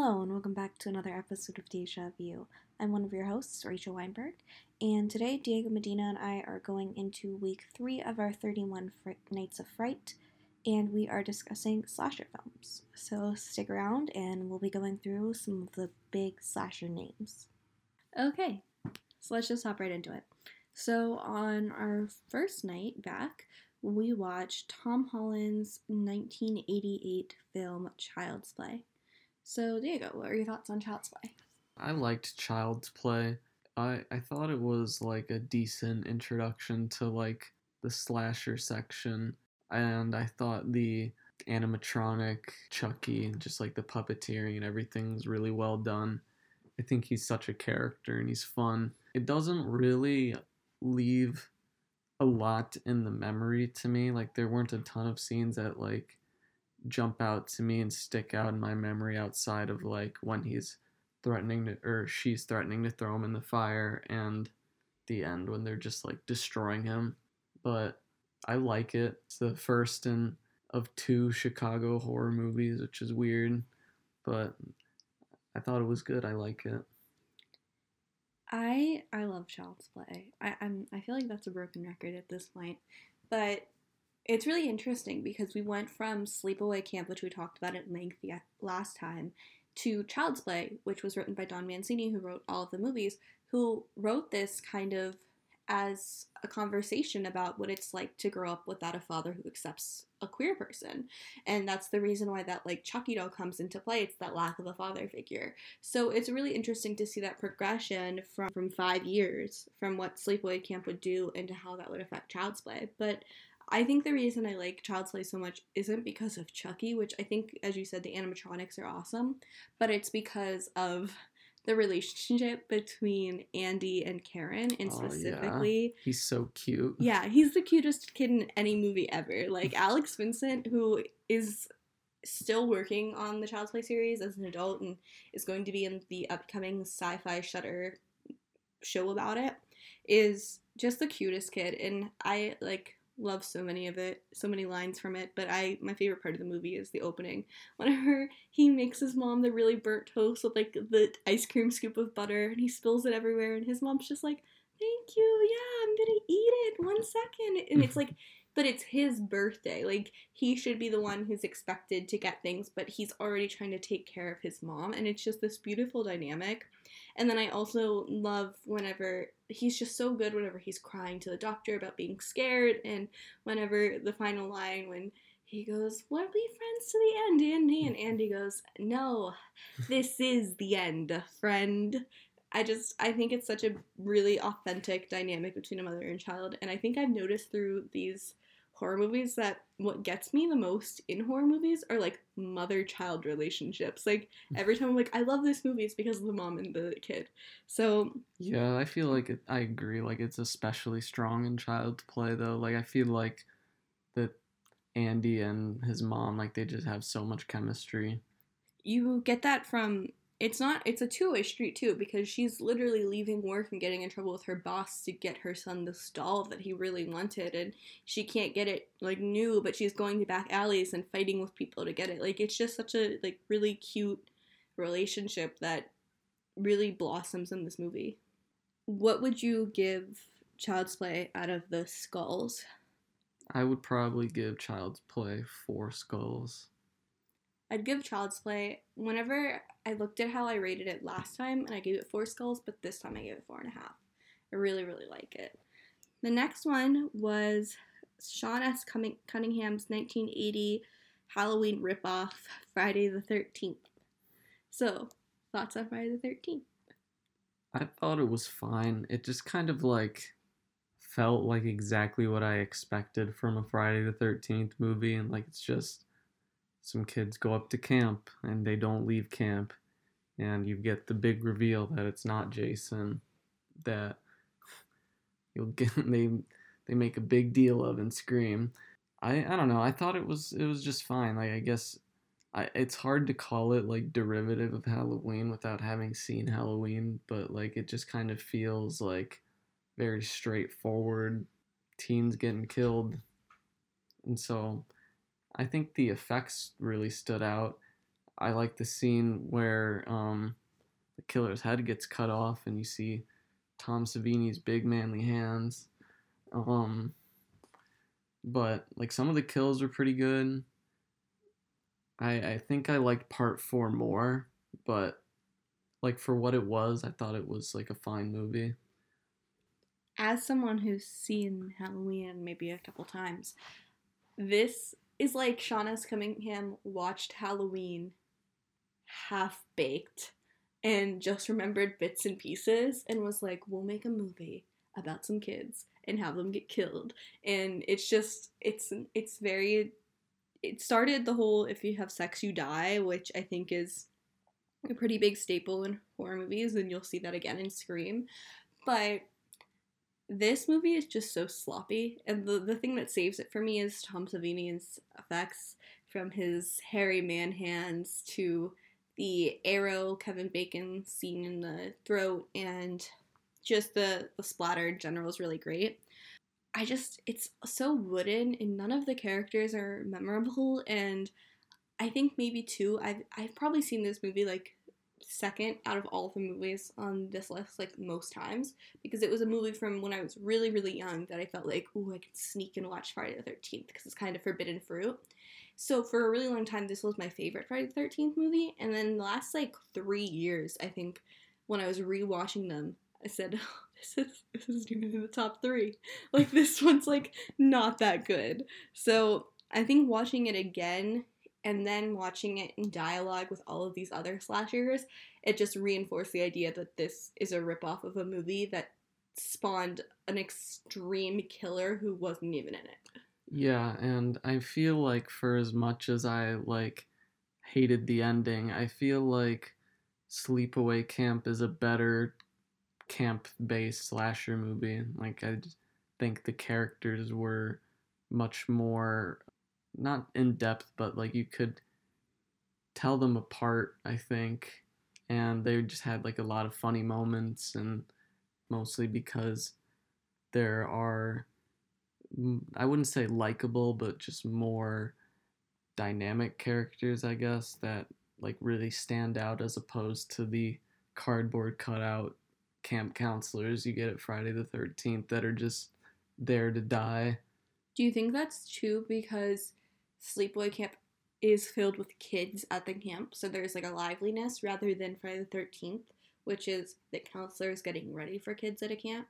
Hello, and welcome back to another episode of Deja View. I'm one of your hosts, Rachael Weinberg, and today Diego Medina and I are going into week three of our 31 Fr- Nights of Fright, and we are discussing slasher films. So stick around, and we'll be going through some of the big slasher names. Okay, so let's just hop right into it. So, on our first night back, we watched Tom Holland's 1988 film Child's Play. So, Diego, what are your thoughts on Child's Play? I liked Child's Play. I I thought it was like a decent introduction to like the slasher section, and I thought the animatronic Chucky, and just like the puppeteering and everything's really well done. I think he's such a character and he's fun. It doesn't really leave a lot in the memory to me. Like there weren't a ton of scenes that like jump out to me and stick out in my memory outside of like when he's threatening to or she's threatening to throw him in the fire and the end when they're just like destroying him. But I like it. It's the first in of two Chicago horror movies, which is weird, but I thought it was good. I like it. I I love Child's Play. I, I'm I feel like that's a broken record at this point, but it's really interesting because we went from Sleepaway Camp, which we talked about at length last time, to Child's Play, which was written by Don Mancini, who wrote all of the movies, who wrote this kind of as a conversation about what it's like to grow up without a father who accepts a queer person. And that's the reason why that like Chucky doll comes into play. It's that lack of a father figure. So it's really interesting to see that progression from from 5 years from what Sleepaway Camp would do into how that would affect Child's Play. But I think the reason I like Child's Play so much isn't because of Chucky, which I think as you said the animatronics are awesome, but it's because of the relationship between Andy and Karen, and Oh, yeah. specifically, He's so cute. yeah, he's the cutest kid in any movie ever. Like Alex Vincent, who is still working on the Child's Play series as an adult and is going to be in the upcoming Syfy Shutter show about it, is just the cutest kid, and I like love so many of it, so many lines from it. But I, my favorite part of the movie is the opening. Whenever he makes his mom the really burnt toast with like the ice cream scoop of butter, and he spills it everywhere, and his mom's just like thank you. Yeah, I'm gonna eat it. One second. And it's like, but it's his birthday. Like, he should be the one who's expected to get things, but he's already trying to take care of his mom. And it's just this beautiful dynamic. And then I also love whenever he's just so good whenever he's crying to the doctor about being scared. And whenever the final line, when he goes, We'll be friends to the end, Andy. And Andy goes, No, this is the end, friend. I just I think it's such a really authentic dynamic between a mother and child, and I think I've noticed through these horror movies that what gets me the most in horror movies are like mother child relationships. Like mm. every time I'm like I love this movie, it's because of the mom and the kid. So Yeah, I feel like it, I agree. Like it's especially strong in Child's Play though. Like I feel like that Andy and his mom, like they just have so much chemistry. you get that from it's not it's a two-way street too because she's literally leaving work and getting in trouble with her boss to get her son the doll that he really wanted and she can't get it like new but she's going to back alleys and fighting with people to get it. Like it's just such a like really cute relationship that really blossoms in this movie. What would you give child's play out of the skulls? I would probably give Child's Play four skulls. I'd give Child's Play whenever I looked at how I rated it last time, and I gave it four skulls, but this time I gave it four and a half. I really, really like it. The next one was Sean S. Cunningham's 1980 Halloween ripoff, Friday the 13th. So, thoughts on Friday the 13th? I thought it was fine. It just kind of like felt like exactly what I expected from a Friday the 13th movie. And like it's just some kids go up to camp and they don't leave camp. And you get the big reveal that it's not Jason that you'll get they they make a big deal of and scream. I I don't know. I thought it was it was just fine. Like I guess I, it's hard to call it like derivative of Halloween without having seen Halloween, but like it just kind of feels like very straightforward teens getting killed. And so I think the effects really stood out. I like the scene where um, the killer's head gets cut off, and you see Tom Savini's big manly hands. Um, but like some of the kills are pretty good. I I think I liked part four more, but like for what it was, I thought it was like a fine movie. As someone who's seen Halloween maybe a couple times, this is like Sean S. Cunningham watched Halloween half baked and just remembered bits and pieces and was like, we'll make a movie about some kids and have them get killed. And it's just it's it's very it started the whole if you have sex you die, which I think is a pretty big staple in horror movies, and you'll see that again in Scream. But this movie is just so sloppy, and the, the thing that saves it for me is Tom Savini's effects from his hairy man hands to the arrow Kevin Bacon scene in the throat and just the the splatter in general is really great. I just it's so wooden and none of the characters are memorable and I think maybe too I've I've probably seen this movie like second out of all the movies on this list like most times because it was a movie from when I was really really young that I felt like oh I could sneak and watch Friday the 13th because it's kind of forbidden fruit. So for a really long time this was my favorite Friday the 13th movie and then the last like 3 years I think when I was rewatching them I said oh, this is this is even in the top 3. Like this one's like not that good. So I think watching it again and then watching it in dialogue with all of these other slashers, it just reinforced the idea that this is a ripoff of a movie that spawned an extreme killer who wasn't even in it. Yeah, and I feel like for as much as I like hated the ending, I feel like Sleepaway Camp is a better camp-based slasher movie. Like I think the characters were much more not in depth, but like you could tell them apart, I think. And they just had like a lot of funny moments, and mostly because there are, I wouldn't say likable, but just more dynamic characters, I guess, that like really stand out as opposed to the cardboard cutout camp counselors you get at Friday the 13th that are just there to die. Do you think that's true because sleepaway camp is filled with kids at the camp, so there's like a liveliness rather than Friday the 13th, which is the counselors getting ready for kids at a camp.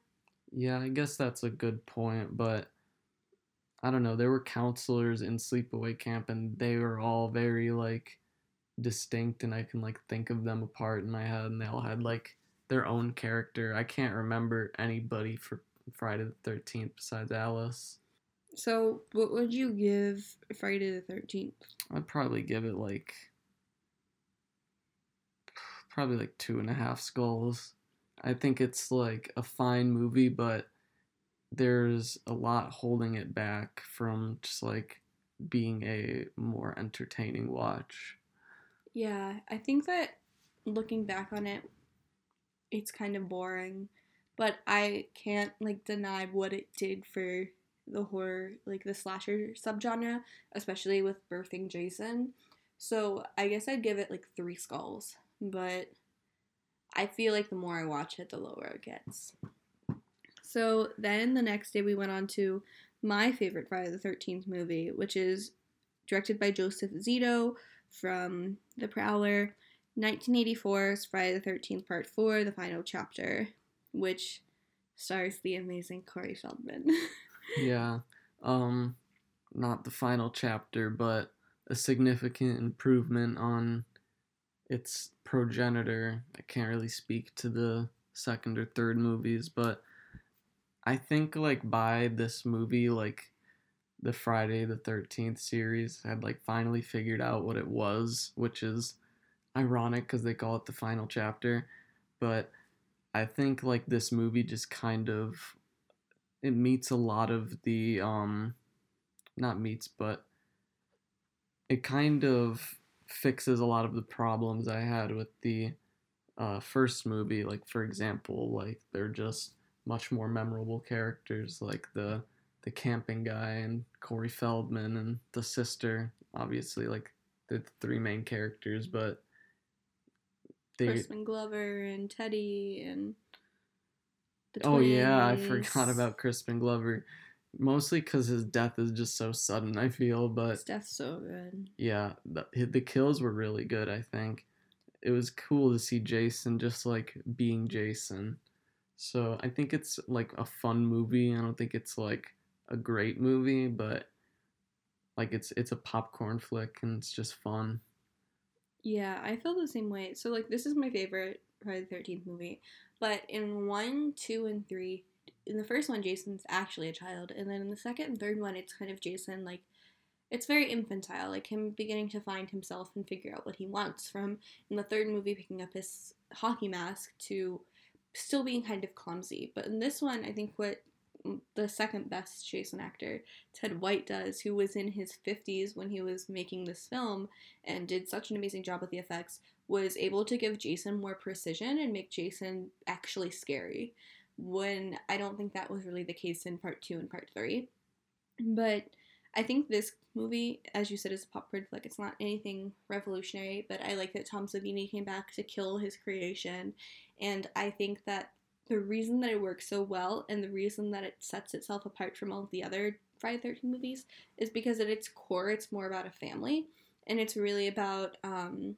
Yeah, I guess that's a good point, but I don't know. There were counselors in sleepaway camp, and they were all very like distinct, and I can like think of them apart in my head, and they all had like their own character. I can't remember anybody for Friday the 13th besides Alice. So, what would you give Friday the 13th? I'd probably give it like probably like two and a half skulls. I think it's like a fine movie, but there's a lot holding it back from just like being a more entertaining watch. Yeah, I think that looking back on it, it's kind of boring, but I can't like deny what it did for the horror, like the slasher subgenre, especially with birthing Jason. So I guess I'd give it like three skulls, but I feel like the more I watch it, the lower it gets. So then the next day we went on to my favorite Friday the 13th movie, which is directed by Joseph Zito from The Prowler, 1984's Friday the 13th Part 4, the final chapter, which stars the amazing Corey Feldman. yeah. Um not the final chapter, but a significant improvement on its progenitor. I can't really speak to the second or third movies, but I think like by this movie like the Friday the 13th series had like finally figured out what it was, which is ironic cuz they call it the final chapter, but I think like this movie just kind of it meets a lot of the um not meets but it kind of fixes a lot of the problems I had with the uh, first movie. Like for example, like they're just much more memorable characters, like the the camping guy and Corey Feldman and the sister. Obviously, like the three main characters, but they. Crispin Glover and Teddy and. Oh yeah, I forgot about Crispin Glover. Mostly because his death is just so sudden. I feel, but Steph's so good. yeah, the the kills were really good. I think it was cool to see Jason just like being Jason. So I think it's like a fun movie. I don't think it's like a great movie, but like it's it's a popcorn flick and it's just fun. Yeah, I feel the same way. So like this is my favorite Friday the Thirteenth movie, but in one, two, and three, in the first one, Jason's actually a child, and then in the second and third one, it's kind of Jason like it's very infantile, like him beginning to find himself and figure out what he wants. From in the third movie, picking up his hockey mask to still being kind of clumsy. But in this one, I think what the second best Jason actor, Ted White, does, who was in his 50s when he was making this film and did such an amazing job with the effects, was able to give Jason more precision and make Jason actually scary. When I don't think that was really the case in part two and part three. But I think this movie, as you said, is a popcorn flick. It's not anything revolutionary, but I like that Tom Savini came back to kill his creation. And I think that the reason that it works so well and the reason that it sets itself apart from all the other Friday the 13th movies is because at its core, it's more about a family. And it's really about um,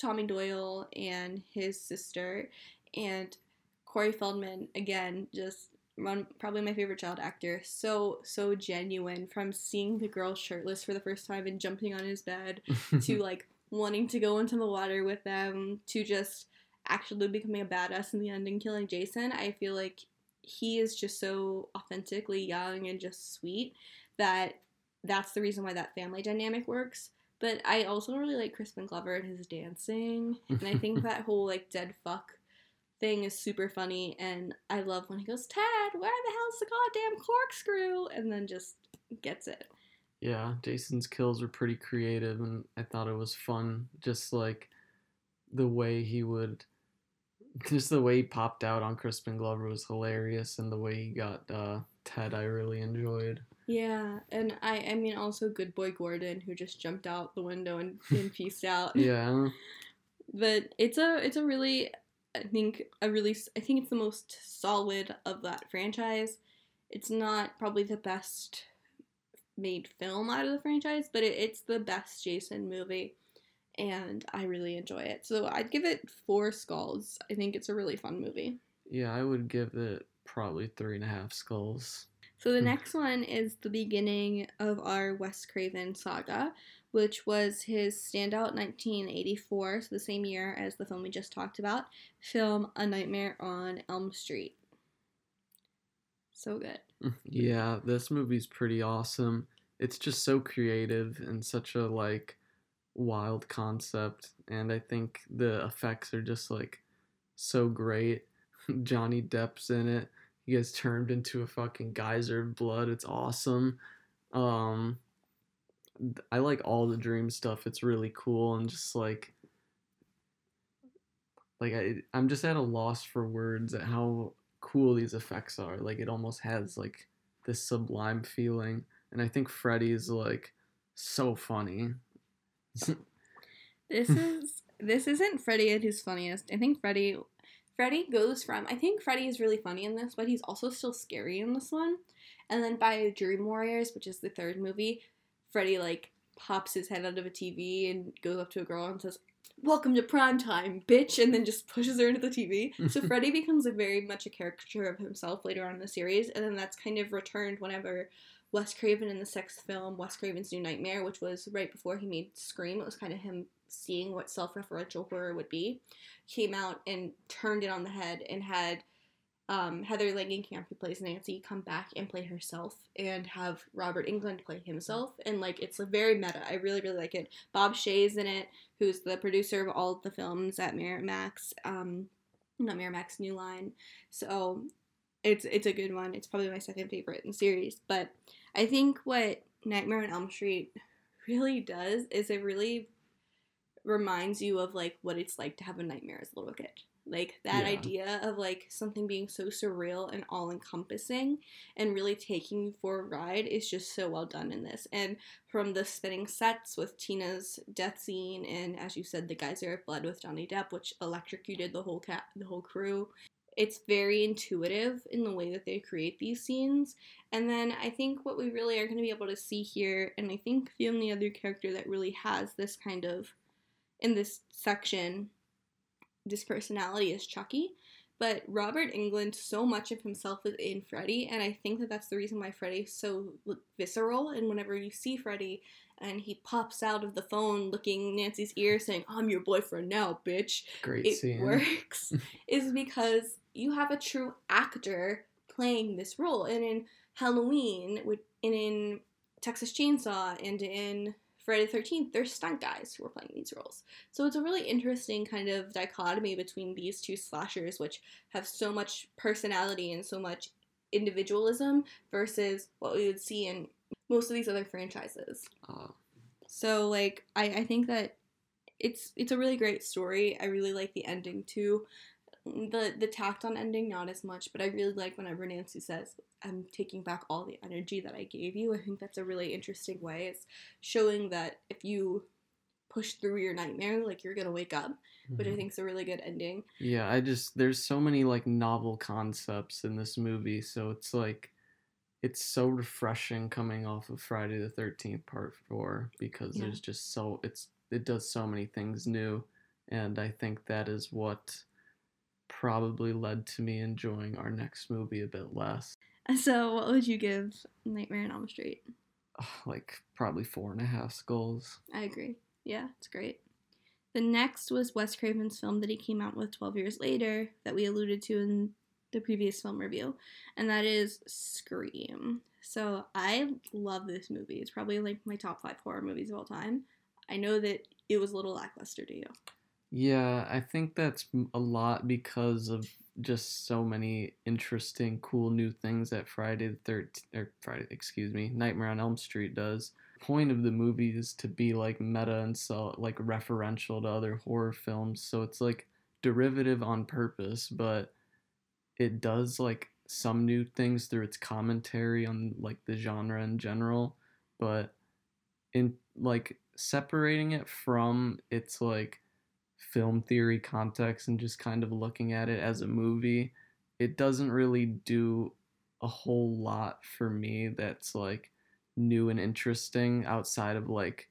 Tommy Doyle and his sister. And Corey Feldman, again, just one, probably my favorite child actor. So, so genuine from seeing the girl shirtless for the first time and jumping on his bed to like wanting to go into the water with them to just actually becoming a badass in the end and killing Jason. I feel like he is just so authentically young and just sweet that that's the reason why that family dynamic works. But I also really like Crispin Glover and his dancing, and I think that whole like dead fuck thing is super funny. And I love when he goes, "Ted, where the hell's the goddamn corkscrew?" and then just gets it. Yeah, Jason's kills were pretty creative, and I thought it was fun. Just like the way he would, just the way he popped out on Crispin Glover was hilarious, and the way he got uh, Ted, I really enjoyed. Yeah, and I I mean also Good Boy Gordon who just jumped out the window and, and peaced out. Yeah, But it's a it's a really I think a really I think it's the most solid of that franchise. It's not probably the best made film out of the franchise, but it, it's the best Jason movie, and I really enjoy it. So I'd give it four skulls. I think it's a really fun movie. yeah, I would give it probably three and a half skulls. So the Hmm. next one is the beginning of our Wes Craven saga, which was his standout 1984, so the same year as the film we just talked about, film A Nightmare on Elm Street. So good. Yeah, this movie's pretty awesome. It's just so creative and such a like wild concept and I think the effects are just like so great. Johnny Depp's in it. He gets turned into a fucking geyser of blood. It's awesome. Um I like all the dream stuff. It's really cool and just like like I I'm just at a loss for words at how cool these effects are. Like it almost has like this sublime feeling. And I think Freddy's like so funny. This is this isn't Freddy at his funniest. I think Freddy Freddy goes from I think Freddy is really funny in this, but he's also still scary in this one. And then by Dream Warriors, which is the third movie, Freddy like pops his head out of a TV and goes up to a girl and says, "Welcome to prime time, bitch," and then just pushes her into the TV. So Freddy becomes a very much a caricature of himself later on in the series, and then that's kind of returned whenever Wes Craven in the sixth film, Wes Craven's New Nightmare, which was right before he made Scream. It was kind of him seeing what self-referential horror would be. Came out and turned it on the head and had um, Heather Langenkamp, who plays Nancy, come back and play herself, and have Robert Englund play himself. And like it's very meta. I really really like it. Bob Shaye's in it, who's the producer of all the films at Miramax. Um, not Miramax, New Line. So it's it's a good one. It's probably my second favorite in the series. But I think what Nightmare on Elm Street really does is it really reminds you of like what it's like to have a nightmare as a little kid. Like that Yeah. idea of like something being so surreal and all encompassing and really taking you for a ride is just so well done in this. And from the spinning sets with Tina's death scene and as you said, the geyser of blood with Johnny Depp, which electrocuted the whole cat the whole crew. It's very intuitive in the way that they create these scenes. And then I think what we really are going to be able to see here, and I think the only other character that really has this kind of in this section this personality is Chucky. But Robert Englund, so much of himself is in Freddy, and I think that that's the reason why Freddy's so visceral. And whenever you see Freddy and he pops out of the phone looking Nancy's ear saying, I'm your boyfriend now, bitch, Great it scene. works, is because you have a true actor playing this role. And in Halloween, and in Texas Chainsaw, and in Friday the 13th, there's stunt guys who are playing these roles. So it's a really interesting kind of dichotomy between these two slashers, which have so much personality and so much individualism, versus what we would see in most of these other franchises. Uh, So like I, I think that it's it's a really great story. I really like the ending too. The the tacked on ending not as much, but I really like whenever Nancy says, I'm taking back all the energy that I gave you. I think that's a really interesting way. It's showing that if you push through your nightmare, like you're gonna wake up, which I mhm. think is a really good ending. Yeah, I just there's so many like novel concepts in this movie, so it's like it's so refreshing coming off of Friday the 13th part 4 because Yeah. there's just so it's it does so many things new and I think that is what probably led to me enjoying our next movie a bit less. So what would you give Nightmare on Elm Street? Like probably four and a half skulls. I agree. Yeah, it's great. The next was Wes Craven's film that he came out with 12 years later that we alluded to in the previous film review, and that is Scream. So I love this movie. It's probably like my top five horror movies of all time. I know that it was a little lackluster to you. Yeah, I think that's a lot because of just so many interesting, cool new things that Friday the Third or Friday, excuse me, Nightmare on Elm Street does. Point of the movie is to be like meta and so like referential to other horror films, so it's like derivative on purpose, but it does like some new things through its commentary on like the genre in general, but in like separating it from its like film theory context and just kind of looking at it as a movie, it doesn't really do a whole lot for me that's like new and interesting outside of like,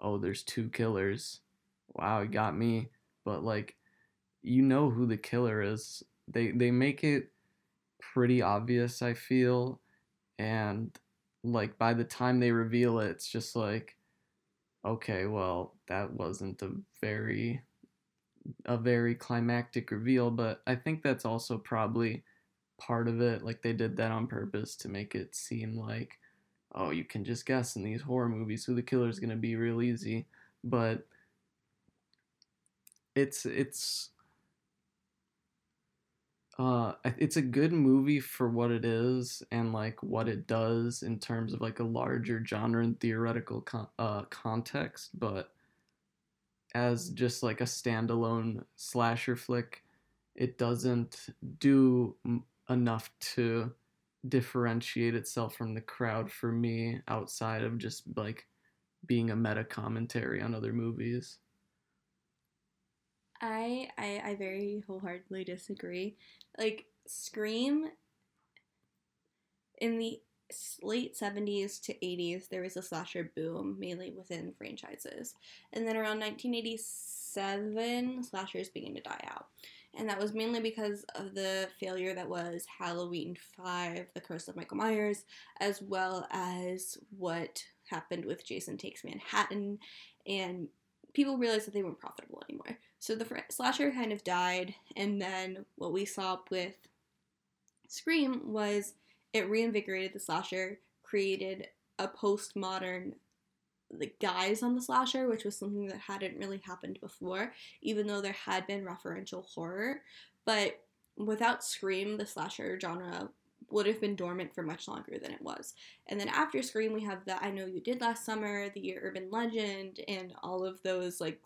oh, there's two killers. Wow, it got me. But like, you know who the killer is. They they make it pretty obvious, I feel, and like by the time they reveal it, it's just like, okay, well, that wasn't a very a very climactic reveal, but I think that's also probably part of it. Like they did that on purpose to make it seem like, oh, you can just guess in these horror movies who the killer is gonna be real easy. But it's it's uh it's a good movie for what it is and like what it does in terms of like a larger genre and theoretical con- uh context but as just like a standalone slasher flick it doesn't do m- enough to differentiate itself from the crowd for me outside of just like being a meta commentary on other movies I, I I very wholeheartedly disagree. Like Scream in the late 70s to 80s there was a slasher boom mainly within franchises. And then around 1987 slashers began to die out. And that was mainly because of the failure that was Halloween 5, The Curse of Michael Myers, as well as what happened with Jason Takes Manhattan and people realized that they weren't profitable anymore. So the fr- slasher kind of died, and then what we saw with Scream was it reinvigorated the slasher, created a postmodern like guise on the slasher, which was something that hadn't really happened before, even though there had been referential horror. But without Scream, the slasher genre would have been dormant for much longer than it was. And then after Scream, we have the I Know You Did Last Summer, the Urban Legend, and all of those like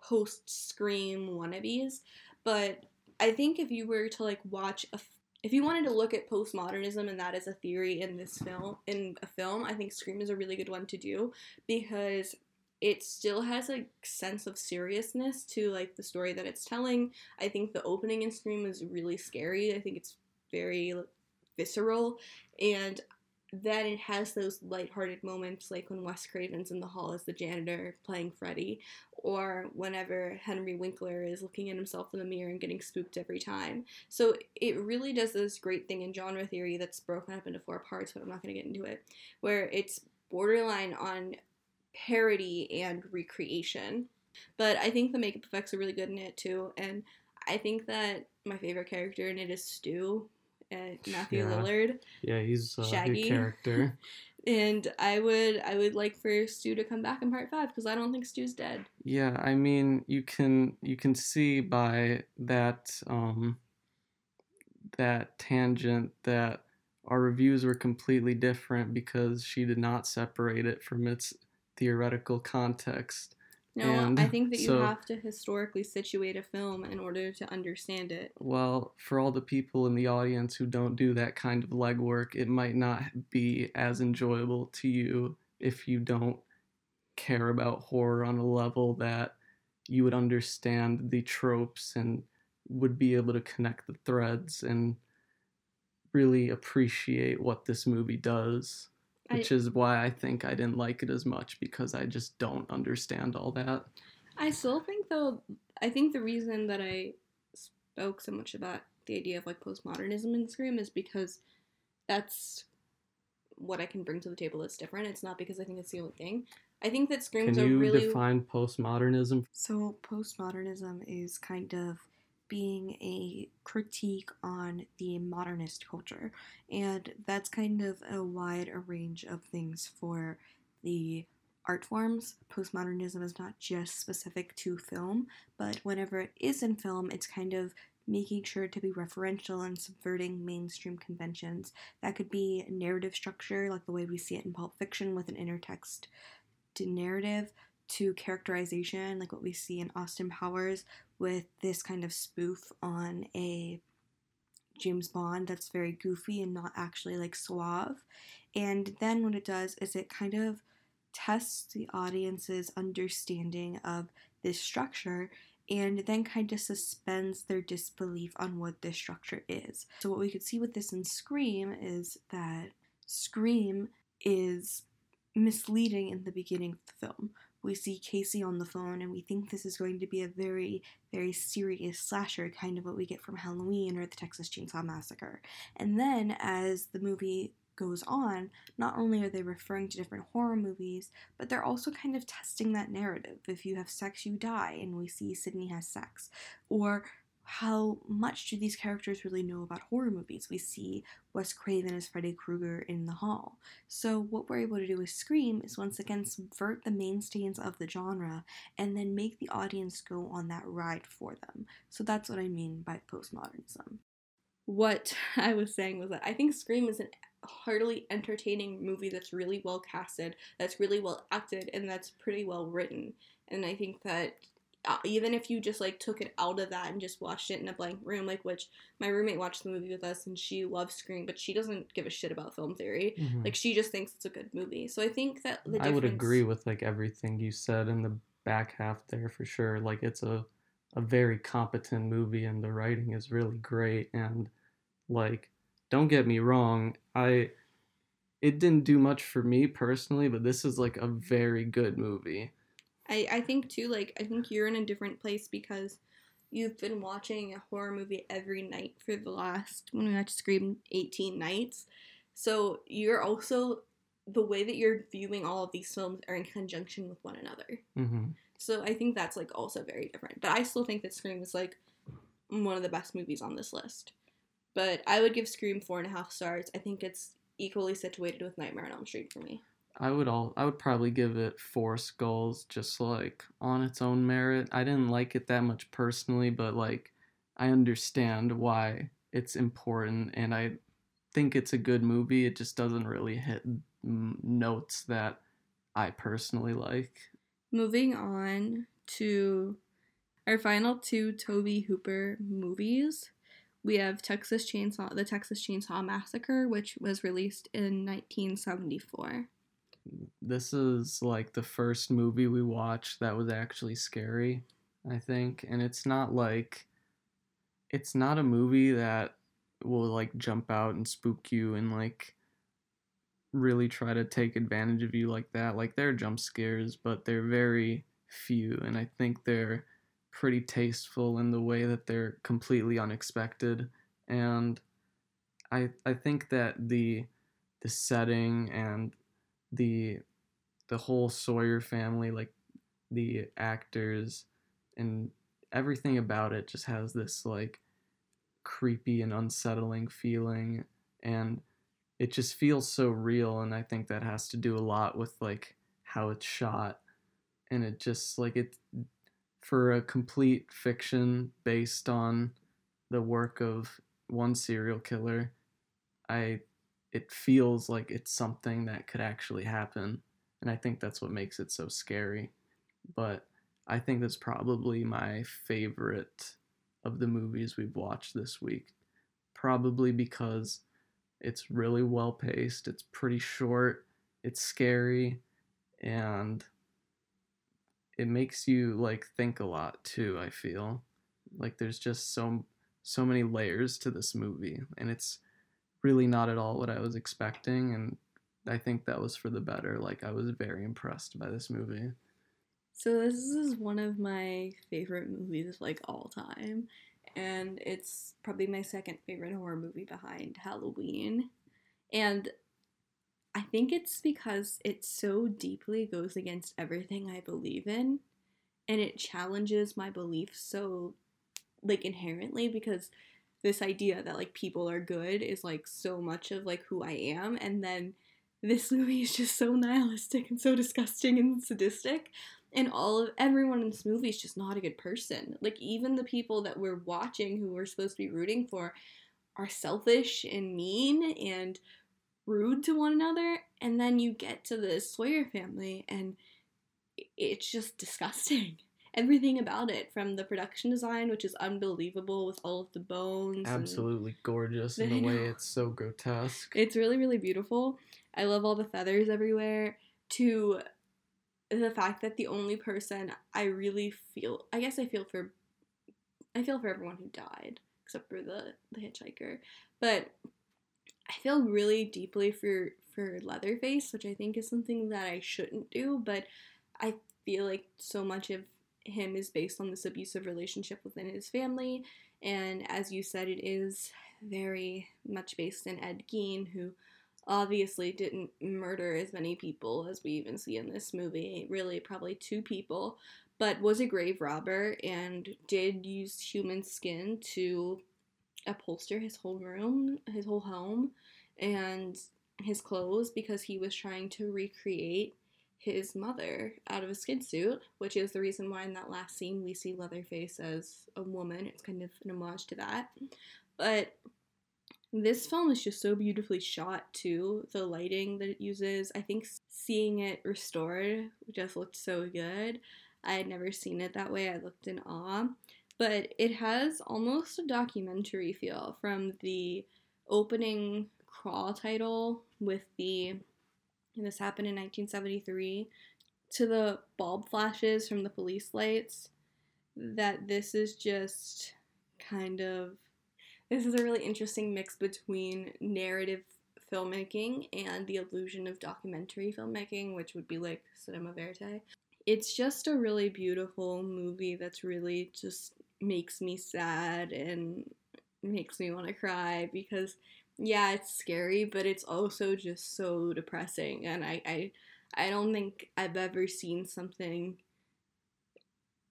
post Scream wannabes. But I think if you were to like watch a if you wanted to look at postmodernism and that as a theory in this film in a film, I think Scream is a really good one to do because it still has a sense of seriousness to like the story that it's telling. I think the opening in Scream is really scary. I think it's very visceral and then it has those lighthearted moments like when Wes Craven's in the hall as the janitor playing Freddy, or whenever Henry Winkler is looking at himself in the mirror and getting spooked every time. So it really does this great thing in genre theory that's broken up into four parts, but I'm not going to get into it, where it's borderline on parody and recreation. But I think the makeup effects are really good in it too, and I think that my favorite character in it is Stu, uh, Matthew Yeah. Lillard. Yeah, he's a Shaggy. good character. And I would I would like for Stu to come back in part five because I don't think Stu's dead. Yeah, I mean, you can you can see by that um that tangent that our reviews were completely different because she did not separate it from its theoretical context. No, And I think that you so- have to historically situate a film in order to understand it. Well, for all the people in the audience who don't do that kind of legwork, it might not be as enjoyable to you if you don't care about horror on a level that you would understand the tropes and would be able to connect the threads and really appreciate what this movie does. I- Which is why I think I didn't like it as much because I just don't understand all that. I still think though I think the reason that I spoke so much about the idea of like postmodernism in Scream is because that's what I can bring to the table that's different. It's not because I think it's the only thing. I think that Scream's Can you really define postmodernism? So, postmodernism is kind of being a critique on the modernist culture, and that's kind of a wide range of things for the art forms. Postmodernism is not just specific to film, but whenever it is in film, it's kind of making sure to be referential and subverting mainstream conventions. That could be narrative structure, like the way we see it in Pulp Fiction with an intertext to narrative to characterization, like what we see in Austin Powers with this kind of spoof on a James Bond that's very goofy and not actually like suave. And then what it does is it kind of tests the audience's understanding of this structure and then kind of suspends their disbelief on what this structure is. So, what we could see with this in Scream is that Scream is misleading in the beginning of the film. We see Casey on the phone and we think this is going to be a very, very serious slasher, kind of what we get from Halloween or the Texas Chainsaw Massacre. And then as the movie goes on, not only are they referring to different horror movies, but they're also kind of testing that narrative. If you have sex, you die, and we see Sidney has sex. Or how much do these characters really know about horror movies? We see Wes Craven as Freddy Krueger in The Hall. So, what we're able to do with Scream is once again subvert the mainstays of the genre and then make the audience go on that ride for them. So, that's what I mean by postmodernism. what I was saying was that I think Scream is an heartily entertaining movie that's really well casted, that's really well acted, and that's pretty well written. And I think that even if you just like took it out of that and just watched it in a blank room, like which my roommate watched the movie with us and she loves Scream, but she doesn't give a shit about film theory. Mhm. Like she just thinks it's a good movie. So I think that the I would agree with like everything you said in the back half there for sure. Like it's a a very competent movie and the writing is really great and like don't get me wrong, I it didn't do much for me personally, but this is like a very good movie. I, I think too, like I think you're in a different place because you've been watching a horror movie every night for the last when we watched Scream 18 nights. So you're also the way that you're viewing all of these films are in conjunction with one another. hmm So I think that's like also very different. But I still think that Scream is like one of the best movies on this list. But I would give Scream four and a half stars. I think it's equally situated with Nightmare on Elm Street for me. I would all I would probably give it four skulls just like on its own merit. I didn't like it that much personally, but like I understand why it's important and I think it's a good movie. It just doesn't really hit notes that I personally like. Moving on to Our final two Tobe Hooper movies. We have Texas Chainsaw, The Texas Chainsaw Massacre, which was released in 1974. This is like the first movie we watched that was actually scary, I think. And it's not like it's not a movie that will like jump out and spook you and like really try to take advantage of you like that. Like there are jump scares, but they're very few and I think they're pretty tasteful in the way that they're completely unexpected and I I think that the the setting and the the whole Sawyer family like the actors and everything about it just has this like creepy and unsettling feeling and it just feels so real and I think that has to do a lot with like how it's shot and it just like it for a complete fiction based on the work of one serial killer, I it feels like it's something that could actually happen, and I think that's what makes it so scary. But I think that's probably my favorite of the movies we've watched this week. Probably because it's really well paced, it's pretty short, it's scary, and it makes you like think a lot too i feel like there's just so so many layers to this movie and it's really not at all what i was expecting and i think that was for the better like i was very impressed by this movie. So this is one of my favorite movies of like all time and it's probably my second favorite horror movie behind halloween. And I think it's because it so deeply goes against everything I believe in and it challenges my beliefs so like inherently because this idea that like people are good is like so much of like who I am and then this movie is just so nihilistic and so disgusting and sadistic and all of everyone in this movie is just not a good person like even the people that we're watching who we're supposed to be rooting for are selfish and mean and rude to one another and then you get to the Sawyer family and it's just disgusting. Everything about it, from the production design, which is unbelievable with all of the bones. Absolutely gorgeous in the way it's so grotesque. It's really, really beautiful. I love all the feathers everywhere. To the fact that the only person I really feel, I guess I feel for, I feel for everyone who died, except for the the hitchhiker. But I feel really deeply for for Leatherface, which I think is something that I shouldn't do, but I feel like so much of him is based on this abusive relationship within his family, and as you said, it is very much based in Ed Gein, who obviously didn't murder as many people as we even see in this movie. Really, probably two people, but was a grave robber and did use human skin to upholster his whole room, his whole home, and his clothes because he was trying to recreate his mother out of a skid suit, which is the reason why in that last scene we see Leatherface as a woman. It's kind of an homage to that. But this film is just so beautifully shot too. The lighting that it uses, I think seeing it restored just looked so good. I had never seen it that way. I looked in awe but it has almost a documentary feel from the opening crawl title with the this happened in 1973 to the bulb flashes from the police lights that this is just kind of this is a really interesting mix between narrative filmmaking and the illusion of documentary filmmaking which would be like cinema verite it's just a really beautiful movie that's really just makes me sad and makes me want to cry because yeah, it's scary, but it's also just so depressing and I I I don't think I've ever seen something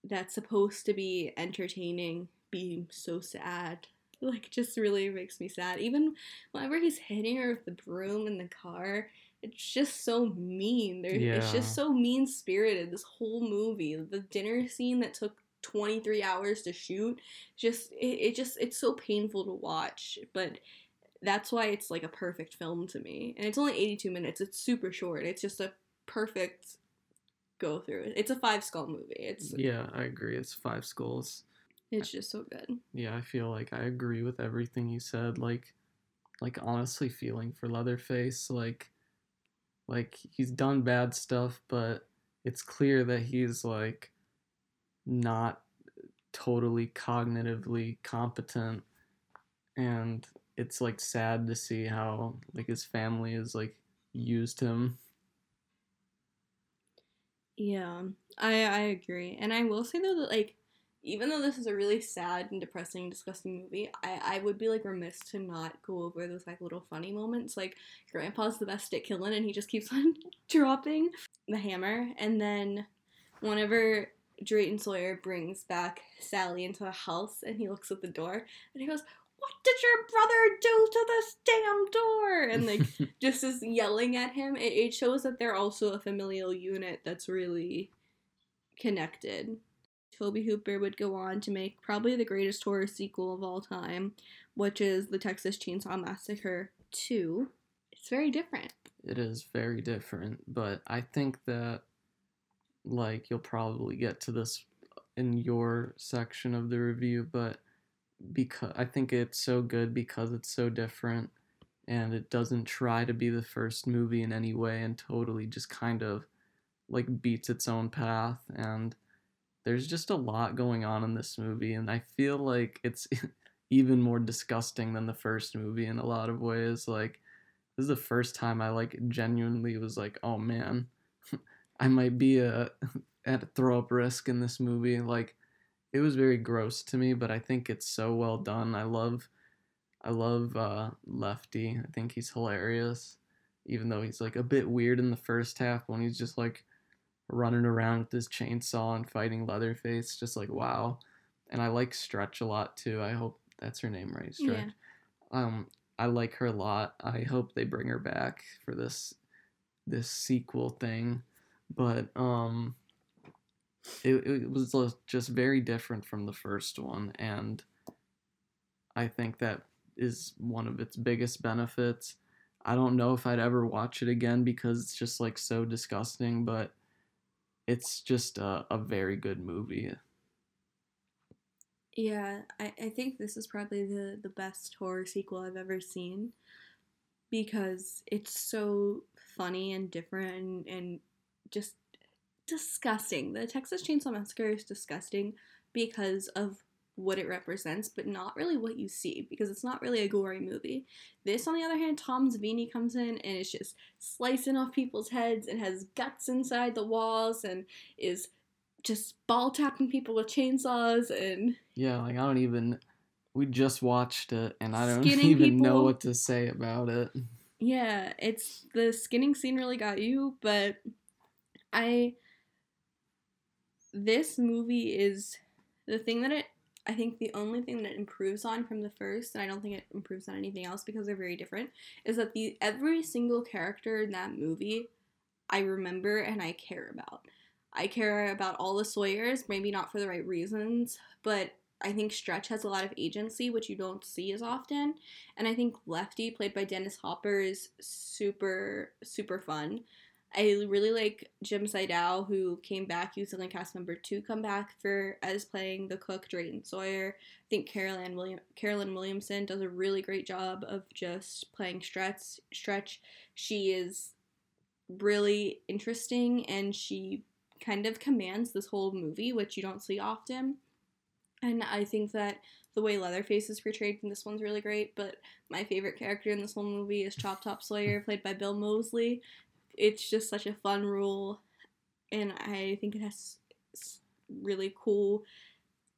that's supposed to be entertaining be so sad. Like just really makes me sad. Even whenever he's hitting her with the broom in the car, it's just so mean. There, yeah. It's just so mean spirited. This whole movie, the dinner scene that took 23 hours to shoot just it, it just it's so painful to watch but that's why it's like a perfect film to me and it's only 82 minutes it's super short it's just a perfect go through. It's a five skull movie. It's Yeah, I agree. It's five skulls. it's just so good. Yeah, I feel like I agree with everything you said. Like, like honestly, feeling for Leatherface, like, like he's done bad stuff, but it's clear that he's like not totally cognitively competent, and it's like sad to see how like his family has like used him. Yeah, I I agree, and I will say though that like even though this is a really sad and depressing, disgusting movie, I I would be like remiss to not go over those like little funny moments. Like Grandpa's the best at killing, and he just keeps on dropping the hammer, and then whenever Drayton Sawyer brings back Sally into the house, and he looks at the door, and he goes. What did your brother do to this damn door? And like just is yelling at him, it, it shows that they're also a familial unit that's really connected. Tobe Hooper would go on to make probably the greatest horror sequel of all time, which is the Texas Chainsaw Massacre 2. It's very different. It is very different, but I think that like you'll probably get to this in your section of the review, but because I think it's so good because it's so different and it doesn't try to be the first movie in any way and totally just kind of like beats its own path and there's just a lot going on in this movie and I feel like it's even more disgusting than the first movie in a lot of ways like this is the first time I like genuinely was like, oh man, I might be a at a throw up risk in this movie. Like, it was very gross to me, but I think it's so well done. I love, I love uh, Lefty. I think he's hilarious, even though he's like a bit weird in the first half when he's just like running around with his chainsaw and fighting Leatherface. Just like wow. And I like Stretch a lot too. I hope that's her name, right? Stretch. Yeah. Um, I like her a lot. I hope they bring her back for this this sequel thing, but um, it it was just very different from the first one, and I think that is one of its biggest benefits. I don't know if I'd ever watch it again because it's just like so disgusting, but it's just a, a very good movie. Yeah, I, I think this is probably the, the best horror sequel I've ever seen because it's so funny and different and, and just disgusting. The Texas Chainsaw Massacre is disgusting because of what it represents, but not really what you see because it's not really a gory movie. This, on the other hand, Tom Savini comes in and is just slicing off people's heads and has guts inside the walls and is just ball tapping people with chainsaws and Yeah, like I don't even. We just watched it, and I don't even know what to say about it. Yeah, it's the skinning scene really got you, but I this movie is the thing that it I think the only thing that it improves on from the first, and I don't think it improves on anything else because they're very different, is that the every single character in that movie I remember and I care about. I care about all the Sawyers, maybe not for the right reasons, but I think Stretch has a lot of agency, which you don't see as often. And I think Lefty, played by Dennis Hopper, is super, super fun. I really like Jim Siedow, who came back using like cast member to come back for as playing the cook Drayton Sawyer. I think Carolyn William Carolyn Williamson does a really great job of just playing Stretch. Stretch. She is really interesting, and she kind of commands this whole movie, which you don't see often. And I think that the way Leatherface is portrayed in this one's really great, but my favorite character in this whole movie is Chop Top Sawyer, played by Bill Moseley. It's just such a fun rule, and I think it has really cool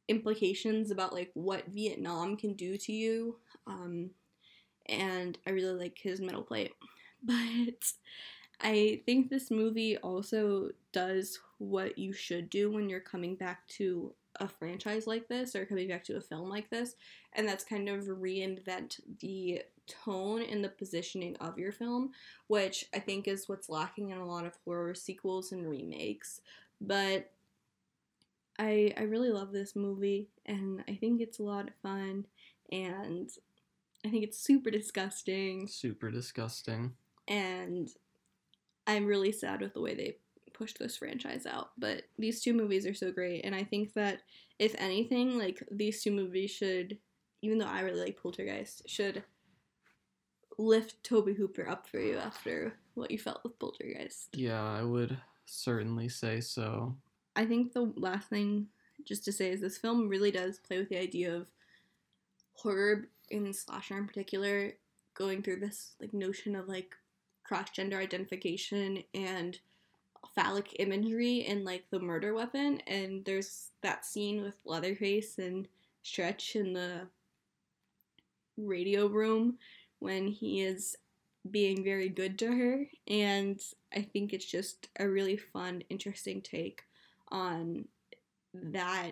implications about like what Vietnam can do to you. Um, and I really like his metal plate. But I think this movie also does what you should do when you're coming back to a franchise like this or coming back to a film like this, and that's kind of reinvent the tone and the positioning of your film, which I think is what's lacking in a lot of horror sequels and remakes. But I I really love this movie and I think it's a lot of fun and I think it's super disgusting Super disgusting. and I'm really sad with the way they pushed this franchise out. But these two movies are so great, and I think that if anything, like these two movies should, even though I really like Poltergeist, should lift Tobe Hooper up for you after what you felt with Poltergeist. Yeah, I would certainly say so. I think the last thing just to say is this film really does play with the idea of horror in slasher in particular going through this like notion of like cross gender identification and phallic imagery and like the murder weapon and there's that scene with Leatherface and Stretch in the radio room when he is being very good to her and I think it's just a really fun interesting take on that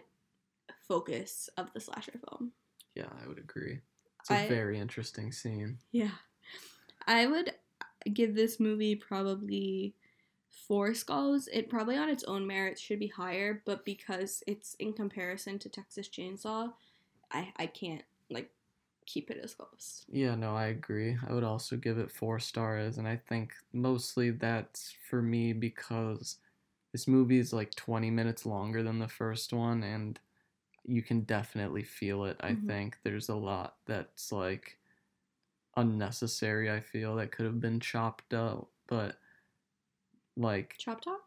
focus of the slasher film. Yeah, I would agree. It's a I- very interesting scene. Yeah. I would give this movie probably four skulls. It probably on its own merits should be higher, but because it's in comparison to Texas Chainsaw, I, I can't keep it as close. Yeah, no, I agree. I would also give it four stars, and I think mostly that's for me because this movie is like 20 minutes longer than the first one, and you can definitely feel it. I Mhm. think there's a lot that's like unnecessary, I feel, that could have been chopped up, but like, Chop Top?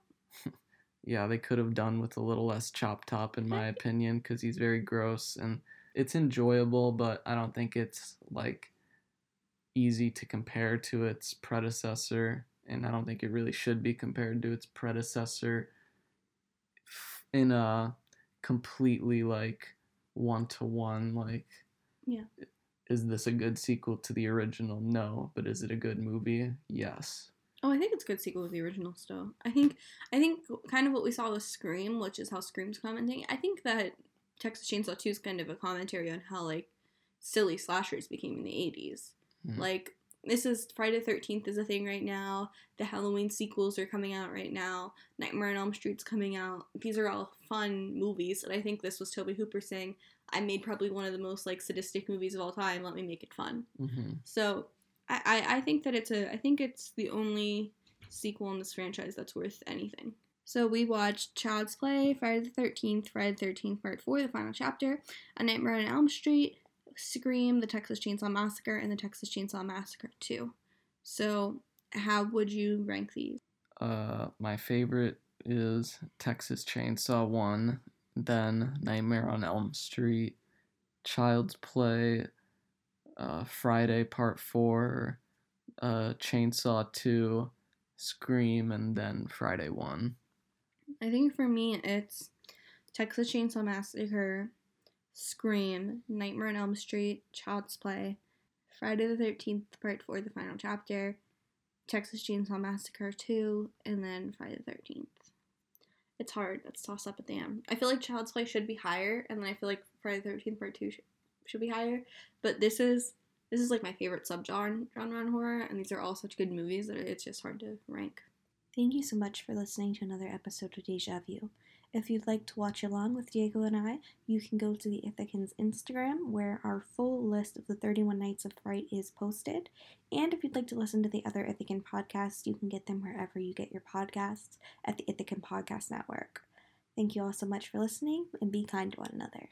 yeah, they could have done with a little less chop top, in my opinion, because he's very gross and it's enjoyable, but I don't think it's like easy to compare to its predecessor, and I don't think it really should be compared to its predecessor in a completely like one to one. Like, Yeah. is this a good sequel to the original? No, but is it a good movie? Yes. Oh, I think it's a good sequel to the original still. I think I think kind of what we saw with Scream, which is how Scream's commenting. I think that Texas Chainsaw 2 is kind of a commentary on how like silly slashers became in the 80s. Mhm. Like this is Friday the 13th is a thing right now. The Halloween sequels are coming out right now. Nightmare on Elm Street's coming out. These are all fun movies, and I think this was Tobe Hooper saying, "I made probably one of the most like sadistic movies of all time. Let me make it fun." hmm So I, I, I think that it's a I think it's the only sequel in this franchise that's worth anything. So we watched Child's Play, Friday the Thirteenth, Friday the Thirteenth Part Four, the final chapter, A Nightmare on Elm Street, Scream, The Texas Chainsaw Massacre, and The Texas Chainsaw Massacre Two. So how would you rank these? Uh, my favorite is Texas Chainsaw 1, then Nightmare on Elm Street, Child's Play, uh, Friday Part 4, uh, Chainsaw 2, Scream, and then Friday 1. I think for me it's Texas Chainsaw Massacre, Scream, Nightmare on Elm Street, Child's Play, Friday the 13th, Part 4, the final chapter, Texas Chainsaw Massacre 2, and then Friday the 13th. It's hard. That's tossed up at the end. I feel like Child's Play should be higher, and then I feel like Friday the 13th, Part 2 should, should be higher. But this is this is like my favorite subgenre genre in horror, and these are all such good movies that it's just hard to rank. Thank you so much for listening to another episode of Deja View. If you'd like to watch along with Diego and I, you can go to the Ithacan's Instagram where our full list of the 31 Nights of Fright is posted. And if you'd like to listen to the other Ithacan podcasts, you can get them wherever you get your podcasts at the Ithacan Podcast Network. Thank you all so much for listening and be kind to one another.